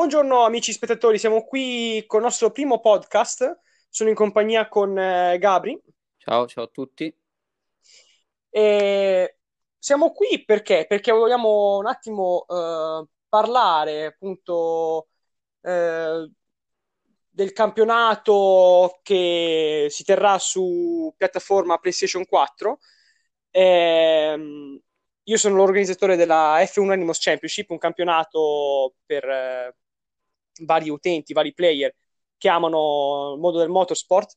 Buongiorno amici spettatori, siamo qui con il nostro primo podcast. Sono in compagnia con eh, Gabri. Ciao, ciao a tutti. E siamo qui perché? Perché vogliamo un attimo eh, parlare appunto eh, del campionato che si terrà su piattaforma PlayStation 4. Ehm, io sono l'organizzatore della F1 Animals Championship, un campionato per eh, vari utenti, vari player che amano il mondo del motorsport.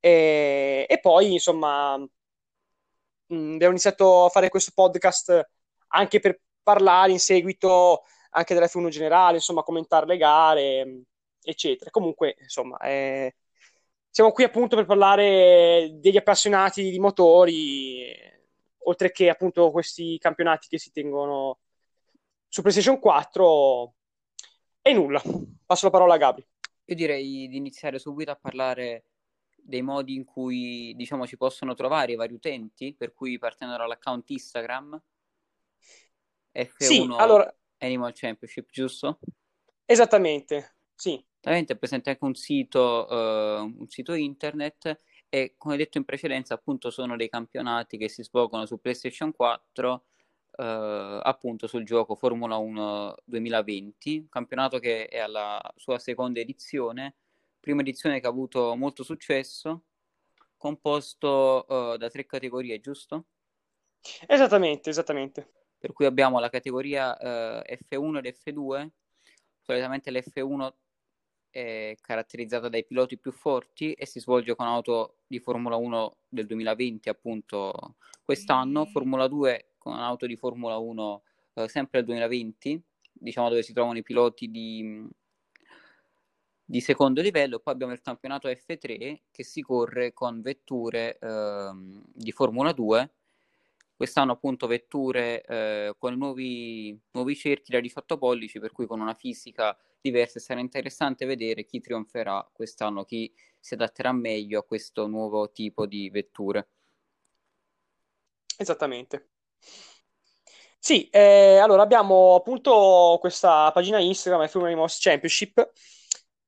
E, e poi, insomma, mh, abbiamo iniziato a fare questo podcast anche per parlare in seguito anche dell'F1 generale, insomma, commentare le gare, eccetera. Comunque, insomma, eh, siamo qui appunto per parlare degli appassionati di motori, oltre che appunto questi campionati che si tengono su PlayStation 4 e nulla. Passo la parola a Gabri. Io direi di iniziare subito a parlare dei modi in cui diciamo ci possono trovare i vari utenti, per cui partendo dall'account Instagram F1 sì, allora... Animal Championship, giusto? Esattamente, sì. Ovviamente è presente anche un sito, uh, un sito internet e come detto in precedenza appunto sono dei campionati che si svolgono su PlayStation 4 eh, appunto sul gioco Formula 1 2020, un campionato che è alla sua seconda edizione, prima edizione che ha avuto molto successo, composto uh, da tre categorie, giusto? Esattamente, esattamente. Per cui abbiamo la categoria uh, F1 ed F2, solitamente l'F1 è caratterizzata dai piloti più forti e si svolge con auto di Formula 1 del 2020, appunto quest'anno. Formula 2 con un'auto di Formula 1 eh, sempre del 2020, diciamo dove si trovano i piloti di, di secondo livello, poi abbiamo il campionato F3 che si corre con vetture eh, di Formula 2. Quest'anno appunto vetture eh, con nuovi, nuovi cerchi da 18 pollici, per cui con una fisica diversa. Sarà interessante vedere chi trionferà quest'anno, chi si adatterà meglio a questo nuovo tipo di vetture. Esattamente. Sì, eh, allora abbiamo appunto questa pagina Instagram, F1 Animals Championship.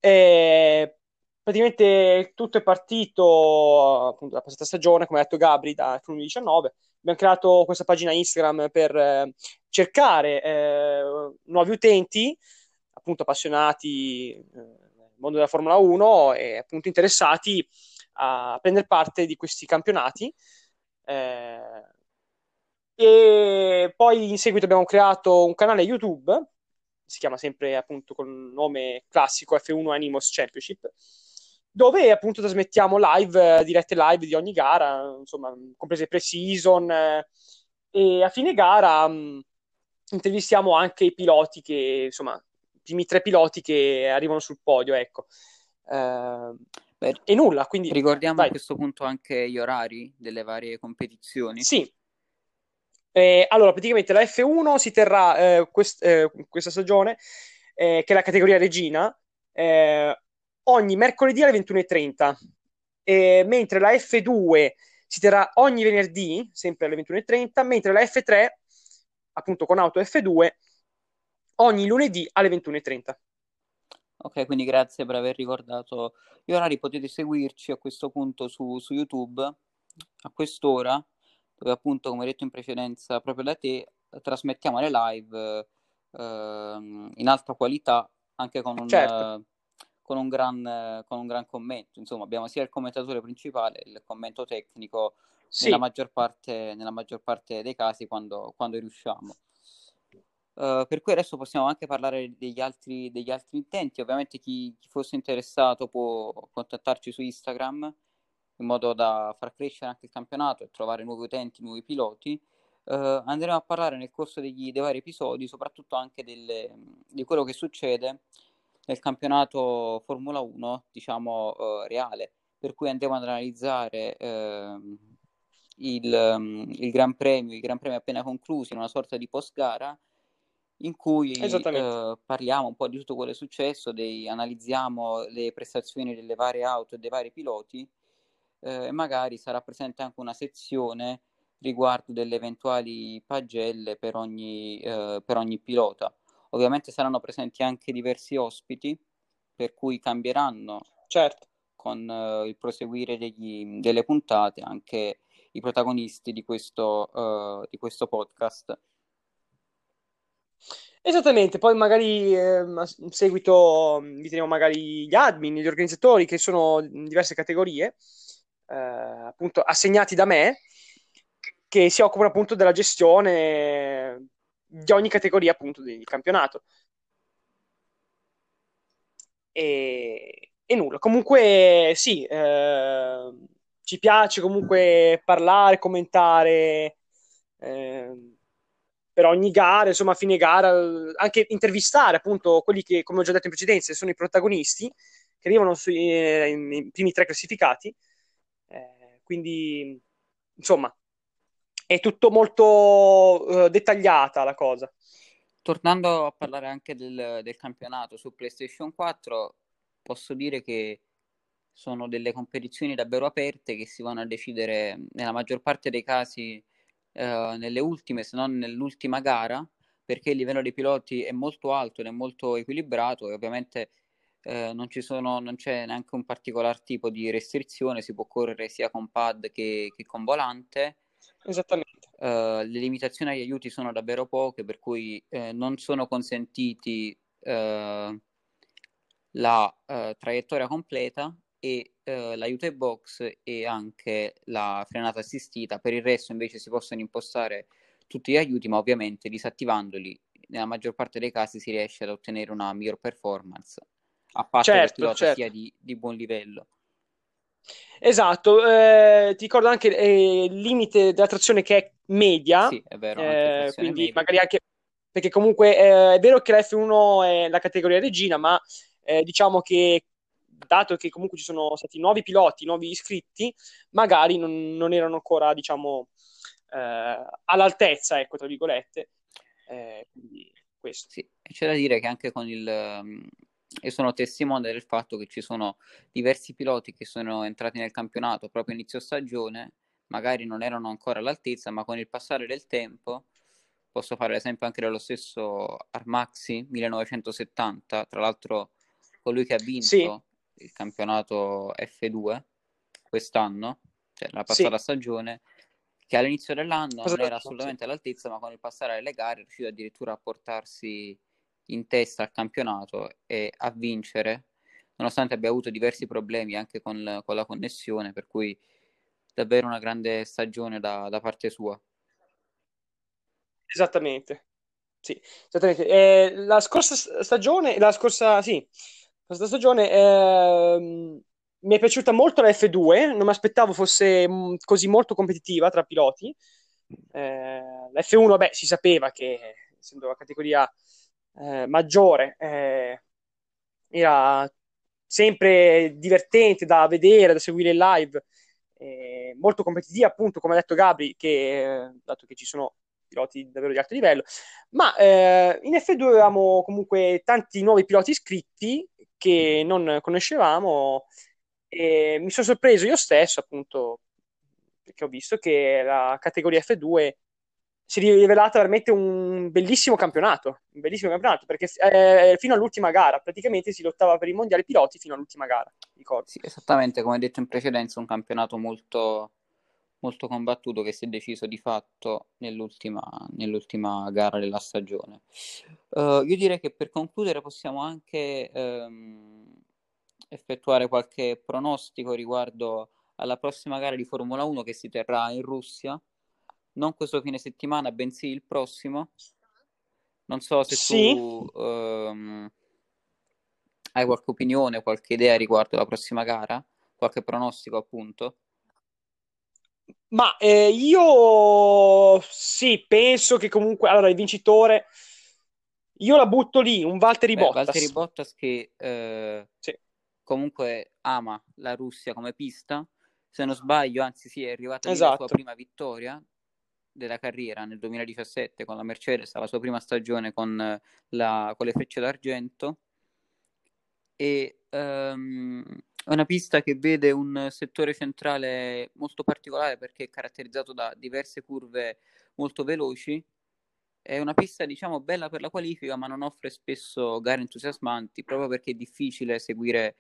Eh, praticamente tutto è partito appunto la passata stagione, come ha detto Gabri, da F1 2019. Abbiamo creato questa pagina Instagram per eh, cercare eh, nuovi utenti, appunto appassionati eh, nel mondo della Formula 1 e appunto interessati a prendere parte di questi campionati. Eh, e poi in seguito abbiamo creato un canale YouTube, si chiama sempre appunto con il nome classico F1 Animos Championship, dove appunto trasmettiamo live, dirette live di ogni gara, insomma, comprese pre-season. Eh, e a fine gara mh, intervistiamo anche i piloti che, insomma, i primi tre piloti che arrivano sul podio, ecco. Uh, Beh, e nulla, quindi... Ricordiamo vai. a questo punto anche gli orari delle varie competizioni. Sì, eh, allora, praticamente la F1 si terrà eh, quest- eh, questa stagione, eh, che è la categoria regina, eh, ogni mercoledì alle 21.30, mentre la F2 si terrà ogni venerdì, sempre alle 21.30, mentre la F3, appunto con auto F2, ogni lunedì alle 21.30. Ok, quindi grazie per aver ricordato gli orari. Potete seguirci a questo punto su, su YouTube a quest'ora dove appunto, come detto in precedenza proprio da te, trasmettiamo le live eh, in alta qualità, anche con un, certo. con, un gran, con un gran commento. Insomma, abbiamo sia il commentatore principale, il commento tecnico, sì. nella, maggior parte, nella maggior parte dei casi quando, quando riusciamo. Uh, per cui adesso possiamo anche parlare degli altri, degli altri intenti. Ovviamente chi, chi, fosse interessato può contattarci su Instagram in modo da far crescere anche il campionato e trovare nuovi utenti, nuovi piloti. Uh, andremo a parlare nel corso degli, dei vari episodi soprattutto anche delle, di quello che succede nel campionato Formula 1, diciamo uh, reale, per cui andremo ad analizzare uh, il, um, il, Gran Premio, i Gran Premi appena conclusi, in una sorta di post gara in cui parliamo un po' di tutto quello che è successo, dei, analizziamo le prestazioni delle varie auto e dei vari piloti eh, e magari sarà presente anche una sezione riguardo delle eventuali pagelle per ogni, eh, per ogni pilota. Ovviamente saranno presenti anche diversi ospiti, per cui cambieranno certo. con uh, il proseguire degli, delle puntate anche i protagonisti di questo, uh, di questo podcast. Esattamente, poi magari eh, in seguito vi teniamo magari gli admin, gli organizzatori che sono in diverse categorie, eh, appunto assegnati da me, che si occupano appunto della gestione di ogni categoria appunto del campionato. E, e nulla, comunque sì, eh, ci piace comunque parlare, commentare eh, per ogni gara, insomma a fine gara, anche intervistare appunto quelli che, come ho già detto in precedenza, sono i protagonisti che arrivano sui, eh, primi tre classificati. Eh, quindi, insomma, è tutto molto uh, dettagliata la cosa. Tornando a parlare anche del, del, campionato su PlayStation 4, posso dire che sono delle competizioni davvero aperte che si vanno a decidere nella maggior parte dei casi eh, nelle ultime, se non nell'ultima gara, perché il livello dei piloti è molto alto ed è molto equilibrato e ovviamente eh, non, sono, non, c'è neanche un particolare tipo di restrizione, si può correre sia con pad che, che con volante Esattamente. Uh, le limitazioni agli aiuti sono davvero poche, per cui eh, non sono consentiti uh, la uh, traiettoria completa e l'aiuto ai box e anche la frenata assistita. Per il resto invece si possono impostare tutti gli aiuti, ma ovviamente disattivandoli nella maggior parte dei casi si riesce ad ottenere una miglior performance, a parte certo, che il pilota certo. sia di, di buon livello. Esatto, eh, ti ricordo anche eh, il limite della trazione che è media, sì, è vero, eh, quindi media. magari anche perché comunque eh, è vero che la F1 è la categoria regina, ma eh, diciamo che dato che comunque ci sono stati nuovi piloti, nuovi iscritti, magari non, non erano ancora, diciamo, eh, all'altezza, ecco, tra virgolette. quindi questo. Sì, c'è da dire che anche con il, e sono testimone del fatto che ci sono diversi piloti che sono entrati nel campionato proprio inizio stagione, magari non erano ancora all'altezza, ma con il passare del tempo, posso fare l'esempio anche dello stesso Armaxi 1970, tra l'altro colui che ha vinto sì. il campionato F2 quest'anno, cioè la passata sì. stagione, che all'inizio dell'anno Cosa non era assolutamente all'altezza, ma con il passare delle gare è riuscito addirittura a portarsi in testa al campionato e a vincere, nonostante abbia avuto diversi problemi anche con, con la connessione, per cui davvero una grande stagione da, da parte sua. Esattamente. Sì, esattamente. Eh, la scorsa stagione, la scorsa, sì, la scorsa stagione eh, mi è piaciuta molto la F2, non mi aspettavo fosse mm, così molto competitiva tra piloti. Eh, la F1, beh, si sapeva che essendo una categoria eh, maggiore. Eh, era sempre divertente da vedere, da seguire in live, eh, molto competitiva, appunto, come ha detto Gabri, che, dato che ci sono piloti davvero di alto livello, ma eh, in F2 avevamo comunque tanti nuovi piloti iscritti che non conoscevamo e mi sono sorpreso io stesso, appunto, perché ho visto che la categoria F2 si è rivelata veramente un bellissimo campionato, un bellissimo campionato perché eh, fino all'ultima gara praticamente si lottava per i mondiali piloti fino all'ultima gara, ricordo. Sì, esattamente come detto in precedenza, un campionato molto, molto combattuto che si è deciso di fatto nell'ultima, nell'ultima gara della stagione. Uh, io direi che per concludere possiamo anche um, effettuare qualche pronostico riguardo alla prossima gara di Formula 1 che si terrà in Russia non questo fine settimana, bensì il prossimo. Non so se sì. tu um, hai qualche opinione, qualche idea riguardo la prossima gara, qualche pronostico appunto. Ma eh, io sì, penso che comunque allora il vincitore io la butto lì, un Valtteri Beh, Bottas. Valtteri Bottas che eh, sì. comunque ama la Russia come pista. Se non sbaglio, anzi, sì, è arrivata esatto. la sua prima vittoria della carriera nel 2017 con la Mercedes, la sua prima stagione con, la, con le frecce d'argento. E um, è una pista che vede un settore centrale molto particolare perché è caratterizzato da diverse curve molto veloci è una pista, diciamo, bella per la qualifica, ma non offre spesso gare entusiasmanti, proprio perché è difficile seguire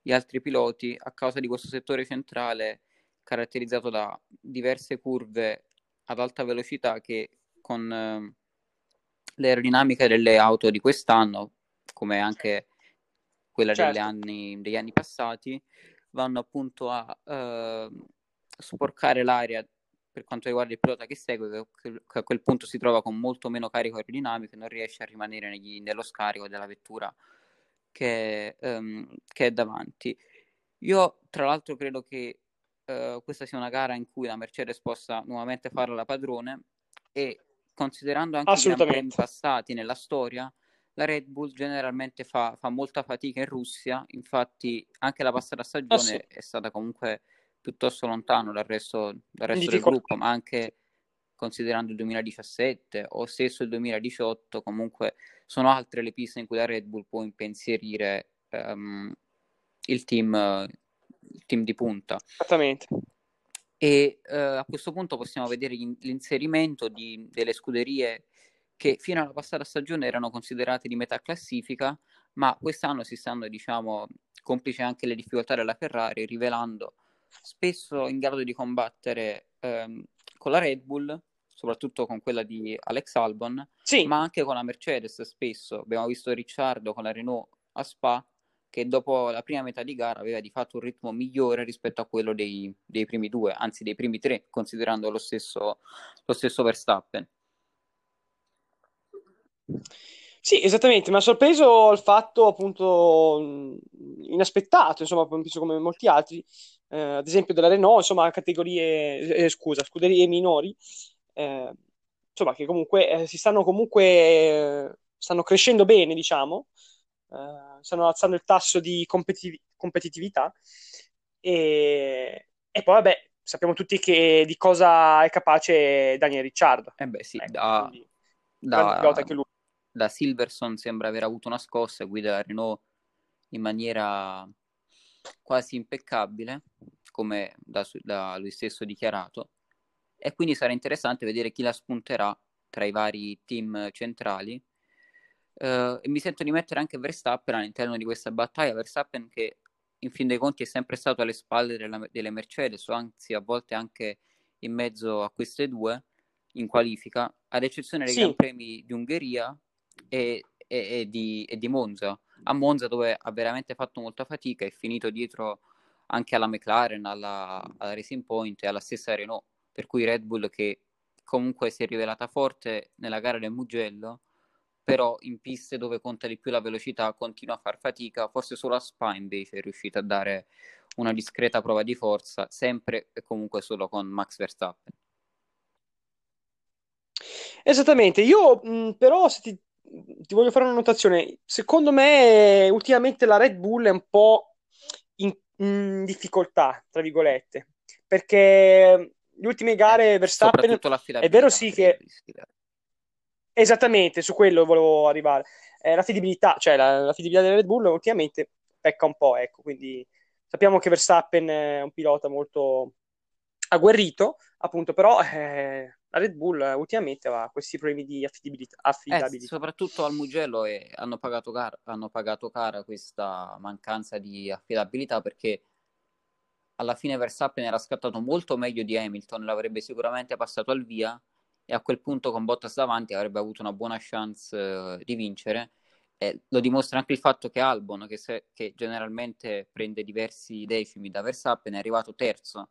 gli altri piloti a causa di questo settore centrale caratterizzato da diverse curve ad alta velocità che con eh, l'aerodinamica delle auto di quest'anno, come anche quella certo. degli, anni, degli anni passati, vanno appunto a eh, sporcare l'aria per quanto riguarda il pilota che segue, che, a quel punto si trova con molto meno carico aerodinamico e non riesce a rimanere negli, nello scarico della vettura che, um, che, è davanti. Io tra l'altro credo che uh, questa sia una gara in cui la Mercedes possa nuovamente farla la padrone e considerando anche i Gran passati nella storia, la Red Bull generalmente fa, fa, molta fatica in Russia, infatti anche la passata stagione ah, sì. è stata comunque piuttosto lontano dal resto, dal resto del gruppo, ma anche considerando il 2017 o stesso il 2018, comunque sono altre le piste in cui la Red Bull può impensierire um, il, team, il team di punta. Esattamente. E uh, a questo punto possiamo vedere l'inserimento di, delle scuderie che fino alla passata stagione erano considerate di metà classifica, ma quest'anno si stanno, diciamo, complice anche le difficoltà della Ferrari, rivelando spesso in grado di combattere ehm, con la Red Bull, soprattutto con quella di Alex Albon, sì. ma anche con la Mercedes spesso. Abbiamo visto Ricciardo con la Renault a Spa, che dopo la prima metà di gara aveva di fatto un ritmo migliore rispetto a quello dei, dei primi due, anzi dei primi tre, considerando lo stesso, lo stesso Verstappen. Sì, esattamente, mi ha sorpreso il fatto appunto inaspettato, insomma, penso come molti altri, eh, ad esempio della Renault, insomma, categorie, eh, scusa, scuderie minori, eh, insomma, che comunque eh, si stanno comunque, eh, stanno crescendo bene, diciamo, eh, stanno alzando il tasso di competitiv- competitività e, e, poi, vabbè, sappiamo tutti che, di cosa è capace Daniel Ricciardo. Eh beh, sì, ecco, da, da, da Silverson sembra aver avuto una scossa, guida la Renault in maniera quasi impeccabile, come da, da, lui stesso dichiarato, e quindi sarà interessante vedere chi la spunterà tra i vari team centrali. Uh, e mi sento di mettere anche Verstappen all'interno di questa battaglia, Verstappen che in fin dei conti è sempre stato alle spalle della, delle Mercedes, o anzi a volte anche in mezzo a queste due in qualifica, ad eccezione dei sì. Gran Premi di Ungheria, e, e, e, di, e, di, Monza. A Monza dove ha veramente fatto molta fatica, è finito dietro anche alla McLaren, alla, alla Racing Point e alla stessa Renault, per cui Red Bull che comunque si è rivelata forte nella gara del Mugello, però in piste dove conta di più la velocità continua a far fatica, forse solo a Spa invece è riuscita a dare una discreta prova di forza, sempre e comunque solo con Max Verstappen. Esattamente, io mh, però se ti ti voglio fare una notazione. Secondo me, ultimamente la Red Bull è un po' in, in difficoltà, tra virgolette, perché le ultime gare eh, Verstappen è vero sì che esattamente su quello volevo arrivare. Eh, la fidibilità, cioè la, la fidibilità della Red Bull ultimamente pecca un po', ecco, quindi sappiamo che Verstappen è un pilota molto agguerrito, appunto, però eh, la Red Bull ultimamente aveva questi problemi di affidabilità. affidabilità. Eh, soprattutto al Mugello e hanno, pagato cara, hanno pagato cara questa mancanza di affidabilità perché alla fine Verstappen era scattato molto meglio di Hamilton, l'avrebbe sicuramente passato al via e a quel punto con Bottas davanti avrebbe avuto una buona chance uh, di vincere. E lo dimostra anche il fatto che Albon, che, se, che generalmente prende diversi decimi da Verstappen, è arrivato terzo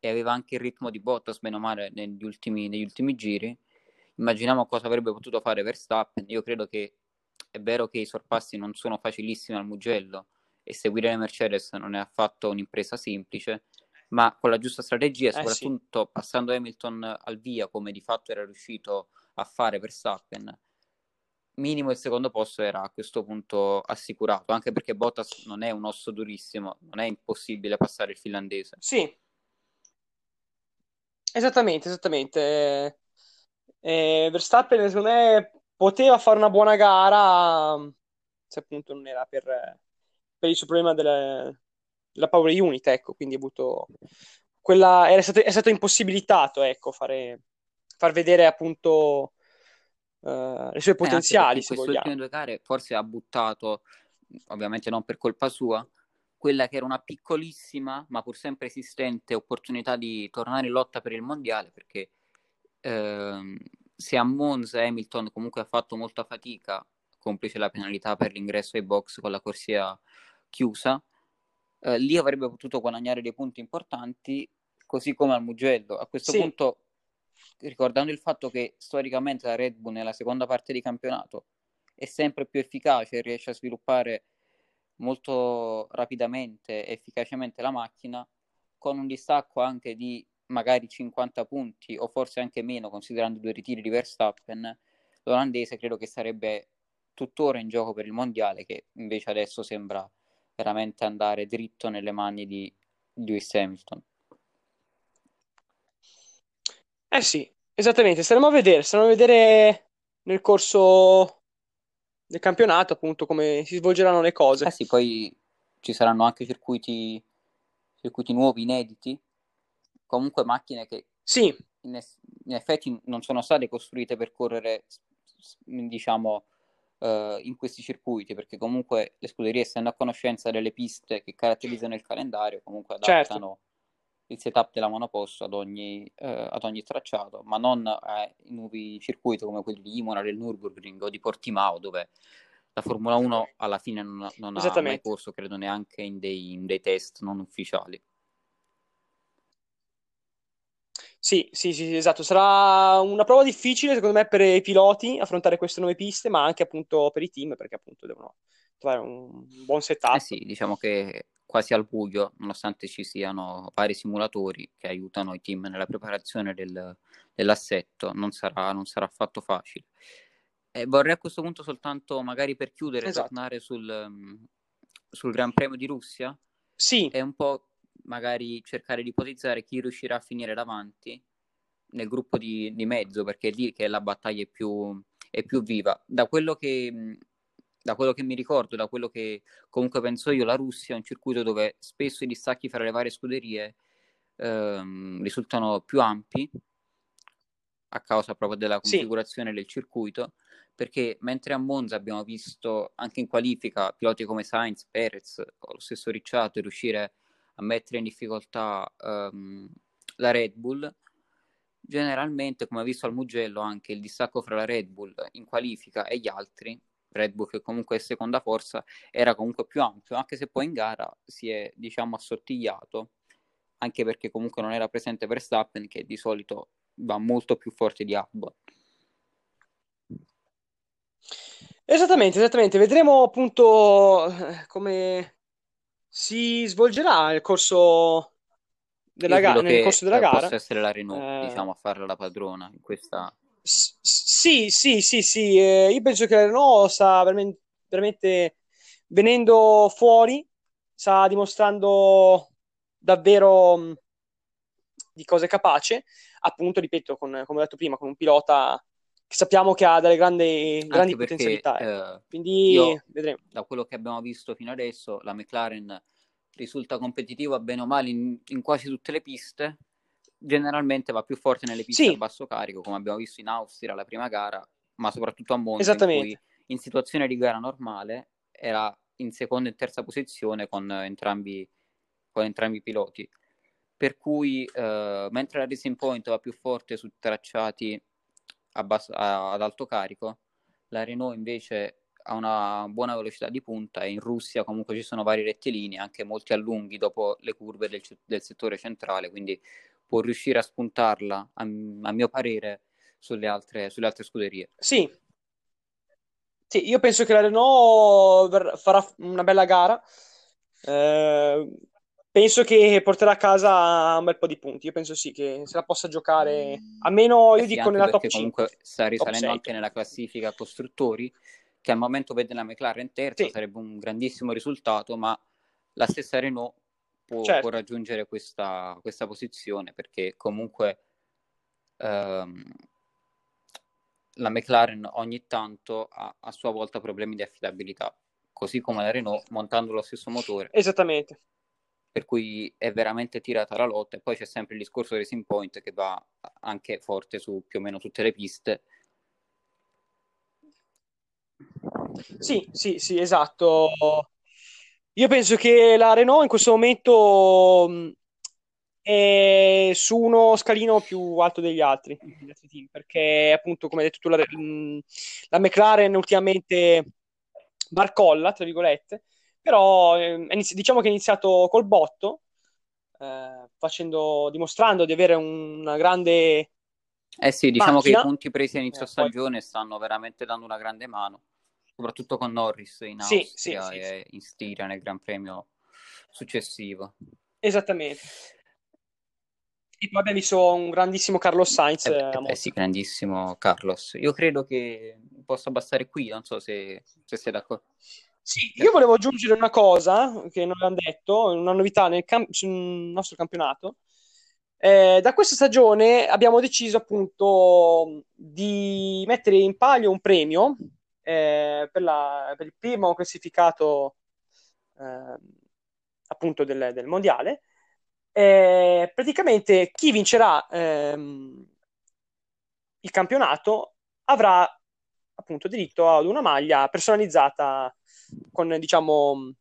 e aveva anche il ritmo di Bottas, meno male, negli ultimi, negli ultimi giri. Immaginiamo cosa avrebbe potuto fare Verstappen. Io credo che è vero che i sorpassi non sono facilissimi al Mugello e seguire le Mercedes non è affatto un'impresa semplice, ma con la giusta strategia, eh soprattutto sì. passando Hamilton al via, come di fatto era riuscito a fare Verstappen, minimo il secondo posto era a questo punto assicurato, anche perché Bottas non è un osso durissimo, non è impossibile passare il finlandese. Sì, Esattamente, esattamente. Eh, Verstappen, secondo me, poteva fare una buona gara se appunto non era per, per il suo problema della, della power unit, ecco, quindi ha avuto quella, era stato, è stato impossibilitato, ecco, fare, far vedere appunto uh, le sue potenziali. Eh, se queste ultime due gare forse ha buttato, ovviamente non per colpa sua, quella che era una piccolissima ma pur sempre esistente opportunità di tornare in lotta per il mondiale perché ehm, se a Monza Hamilton comunque ha fatto molta fatica, complice la penalità per l'ingresso ai box con la corsia chiusa, eh, lì avrebbe potuto guadagnare dei punti importanti, così come al Mugello. A questo sì. punto, ricordando il fatto che storicamente la Red Bull nella seconda parte di campionato è sempre più efficace e riesce a sviluppare molto rapidamente e efficacemente la macchina, con un distacco anche di magari 50 punti o forse anche meno, considerando i due ritiri di Verstappen, l'olandese credo che sarebbe tuttora in gioco per il mondiale, che invece adesso sembra veramente andare dritto nelle mani di Lewis Hamilton. Eh sì, esattamente, staremo a vedere, staremo a vedere nel corso del campionato appunto come si svolgeranno le cose. Eh sì, poi ci saranno anche circuiti, circuiti nuovi, inediti, comunque macchine che sì. in, in effetti non sono state costruite per correre, diciamo, uh, in questi circuiti, perché comunque le scuderie, essendo a conoscenza delle piste che caratterizzano il calendario, comunque adattano certo. il setup della monoposto ad ogni, uh, ad ogni tracciato, ma non ai nuovi circuiti come quelli di Imola, del Nürburgring o di Portimao, dove la Formula 1 alla fine non, non ha mai corso, credo neanche in dei, in dei test non ufficiali. Sì, sì, sì, esatto. Sarà una prova difficile, secondo me, per i piloti affrontare queste nuove piste, ma anche appunto per i team, perché appunto devono trovare un buon setup. Eh sì, diciamo che quasi al buio, nonostante ci siano vari simulatori che aiutano i team nella preparazione del, dell'assetto, non sarà, non sarà affatto facile. E vorrei a questo punto soltanto, magari per chiudere, esatto. tornare sul, sul Gran Premio di Russia. Sì. È un po' magari cercare di ipotizzare chi riuscirà a finire davanti nel gruppo di, di mezzo, perché è lì che la battaglia è più, è più viva. Da quello, che, da quello che mi ricordo, da quello che comunque penso io, la Russia è un circuito dove spesso i distacchi fra le varie scuderie ehm, risultano più ampi a causa proprio della configurazione sì. del circuito, perché mentre a Monza abbiamo visto anche in qualifica piloti come Sainz, Perez o lo stesso Ricciardo riuscire a mettere in difficoltà um, la Red Bull. Generalmente, come ha visto al Mugello, anche il distacco fra la Red Bull in qualifica e gli altri, Red Bull che comunque è seconda forza, era comunque più ampio, anche se poi in gara si è, diciamo, assottigliato, anche perché comunque non era presente Verstappen, che di solito va molto più forte di Albon. Esattamente, esattamente. Vedremo appunto eh, come si svolgerà nel corso della, ga- nel corso della gara. Possa essere la Renault, eh... diciamo, a farla la padrona in questa... S- sì, sì, sì, sì. Eh, io penso che la Renault sta veramente, veramente venendo fuori, sta dimostrando davvero mh, di cose capace. Appunto, ripeto, con, come ho detto prima, con un pilota che sappiamo che ha delle grandi, grandi perché, potenzialità. Eh, Quindi io, vedremo. Da quello che abbiamo visto fino adesso, la McLaren risulta competitiva bene o male in, in quasi tutte le piste. Generalmente va più forte nelle piste sì. a basso carico, come abbiamo visto in Austria la prima gara, ma soprattutto a Monza, in cui in situazione di gara normale era in seconda e terza posizione con entrambi, con entrambi i piloti. Per cui, eh, mentre la Racing Point va più forte su tracciati basso, ad alto carico, la Renault invece ha una buona velocità di punta e in Russia comunque ci sono vari rettilini, anche molti allunghi dopo le curve del, del settore centrale, quindi può riuscire a spuntarla, a, a mio parere, sulle altre, sulle altre scuderie. Sì. sì, io penso che la Renault farà una bella gara. Eh, penso che porterà a casa un bel po' di punti. Io penso sì che se la possa giocare almeno io eh sì, dico nella top 5. Comunque sta risalendo anche nella classifica costruttori, che al momento vede la McLaren terza, sì. sarebbe un grandissimo risultato, ma la stessa Renault può, certo. può raggiungere questa, questa, posizione perché comunque ehm, la McLaren ogni tanto ha a sua volta problemi di affidabilità, così come la Renault montando lo stesso motore. Esattamente per cui è veramente tirata la lotta e poi c'è sempre il discorso Racing Point che va anche forte su più o meno tutte le piste Sì, sì, sì, esatto. Io penso che la Renault in questo momento mh, è su uno scalino più alto degli altri, degli altri team, perché appunto, come hai detto tu, la, mh, la McLaren ultimamente barcolla, tra virgolette, però eh, diciamo che è iniziato col botto, eh, facendo, dimostrando di avere una grande eh sì, diciamo macchina. che i punti presi a inizio eh, stagione poi... stanno veramente dando una grande mano, soprattutto con Norris in Austria sì, sì, e sì, in Stiria nel Gran Premio successivo. Esattamente. E poi abbiamo visto un grandissimo Carlos Sainz. Eh, eh, sì, grandissimo Carlos. Io credo che possa bastare qui, non so se, se sei d'accordo. Io volevo aggiungere una cosa che non abbiamo detto, una novità nel, cam- sul nostro campionato. Eh, da questa stagione abbiamo deciso appunto di mettere in palio un premio eh, per, la, per, il primo classificato eh, appunto del, del mondiale. Eh, praticamente chi vincerà ehm, il campionato avrà appunto diritto ad una maglia personalizzata con diciamo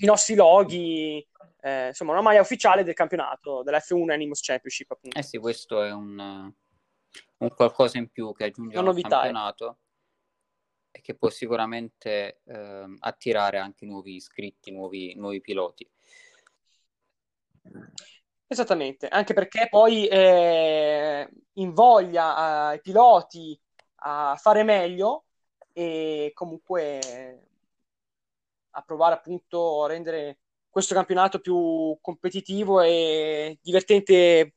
i nostri loghi, eh, insomma una maglia ufficiale del campionato, dell'F1 Animals Championship. Appunto. Eh sì, questo è un, un qualcosa in più che aggiunge al eh. campionato e che può sicuramente eh, attirare anche nuovi iscritti, nuovi, nuovi piloti. Esattamente, anche perché poi eh, invoglia i piloti a fare meglio e comunque a provare appunto a rendere questo campionato più competitivo e divertente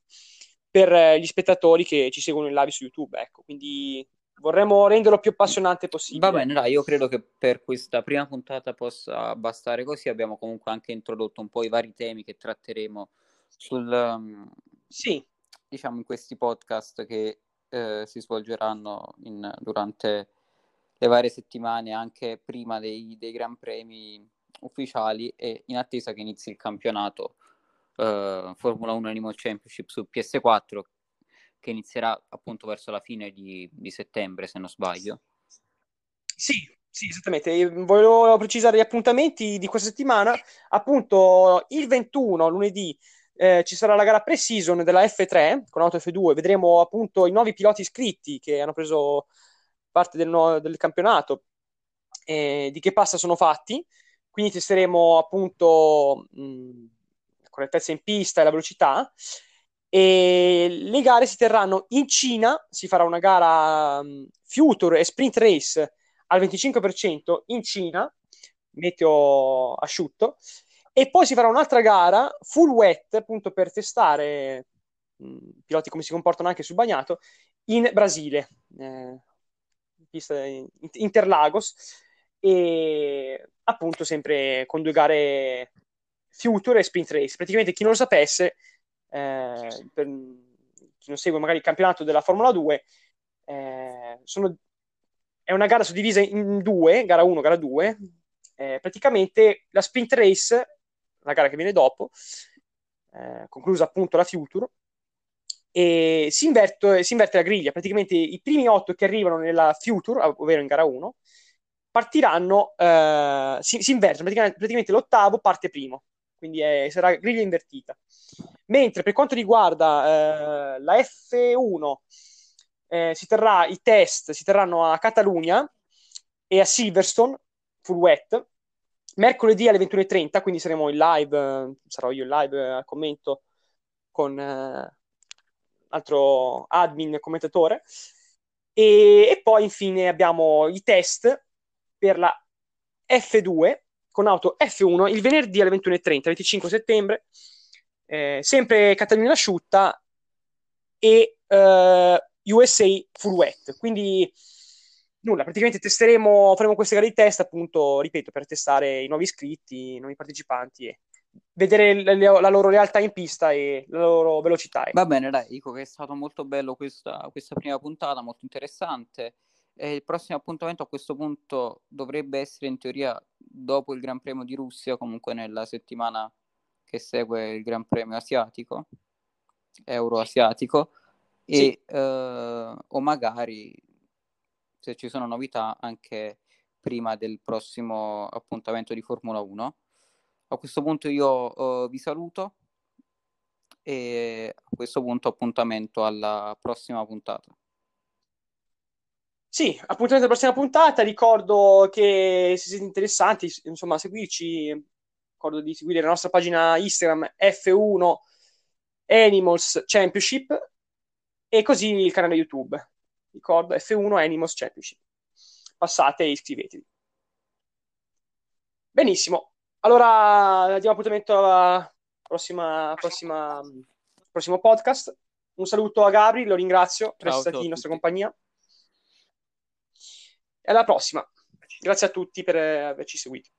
per gli spettatori che ci seguono in live su YouTube. Ecco, quindi vorremmo renderlo più appassionante possibile. Va bene, dai, io credo che per questa prima puntata possa bastare così. Abbiamo comunque anche introdotto un po' i vari temi che tratteremo sul, um, sì. diciamo, in questi podcast che eh, si svolgeranno in, durante le varie settimane, anche prima dei, dei Gran Premi ufficiali e in attesa che inizi il campionato eh, Formula 1 Animal Championship su PS4 che inizierà appunto verso la fine di, di settembre se non sbaglio. Sì, sì, esattamente. Volevo precisare gli appuntamenti di questa settimana. Appunto, il 21, lunedì, eh, ci sarà la gara pre-season della F3 con Auto F2. Vedremo appunto i nuovi piloti iscritti che hanno preso parte del, no- del campionato, eh, di che passa sono fatti. Quindi testeremo appunto mh, la correttezza in pista e la velocità. E le gare si terranno in Cina, si farà una gara mh, Future e Sprint Race al 25% in Cina, meteo asciutto, e poi si farà un'altra gara full wet, appunto per testare i piloti come si comportano anche sul bagnato, in Brasile, eh, pista Interlagos, e appunto sempre con due gare Future e Sprint Race. Praticamente chi non lo sapesse, eh, per chi non segue magari il campionato della Formula 2, eh, sono, è una gara suddivisa in due, gara 1, gara 2. Eh, praticamente la Sprint Race la gara che viene dopo, eh, conclusa appunto la Future, e si, inverto, si inverte la griglia. Praticamente i primi otto che arrivano nella Future, ovvero in gara 1, partiranno, eh, si, si invertono, praticamente, praticamente, l'ottavo parte primo, quindi è, sarà griglia invertita. Mentre per quanto riguarda eh, la F1, eh, si terrà i test, si terranno a Catalunya e a Silverstone, full wet, mercoledì alle 21.30, quindi saremo in live, eh, sarò io in live eh, a commento con eh, altro admin commentatore. E, e, poi infine abbiamo i test per la F2 con auto F1 il venerdì alle 21.30, 25 settembre, eh, sempre Catalina asciutta e eh, USA full wet. Quindi nulla, praticamente testeremo, faremo queste gare di test, appunto, ripeto, per testare i nuovi iscritti, i nuovi partecipanti e vedere le, la loro realtà in pista e la loro velocità. Va bene, dai, dico che è stato molto bello questa, questa prima puntata, molto interessante. E il prossimo appuntamento a questo punto dovrebbe essere in teoria dopo il Gran Premio di Russia, comunque nella settimana che segue il Gran Premio asiatico, euroasiatico, sì. e, uh, o magari se ci sono novità anche prima del prossimo appuntamento di Formula 1. A questo punto io uh, vi saluto e a questo punto appuntamento alla prossima puntata. Sì, appuntamento alla prossima puntata. Ricordo che se siete interessanti, insomma, seguirci. Ricordo di seguire la nostra pagina Instagram F1 Animals Championship e così il canale YouTube. Ricordo F1 Animals Championship. Passate e iscrivetevi. Benissimo. Allora, diamo appuntamento alla prossima, prossima, prossimo podcast. Un saluto a Gabri, lo ringrazio per essere stati in nostra compagnia. E alla prossima. Grazie a tutti per averci seguito.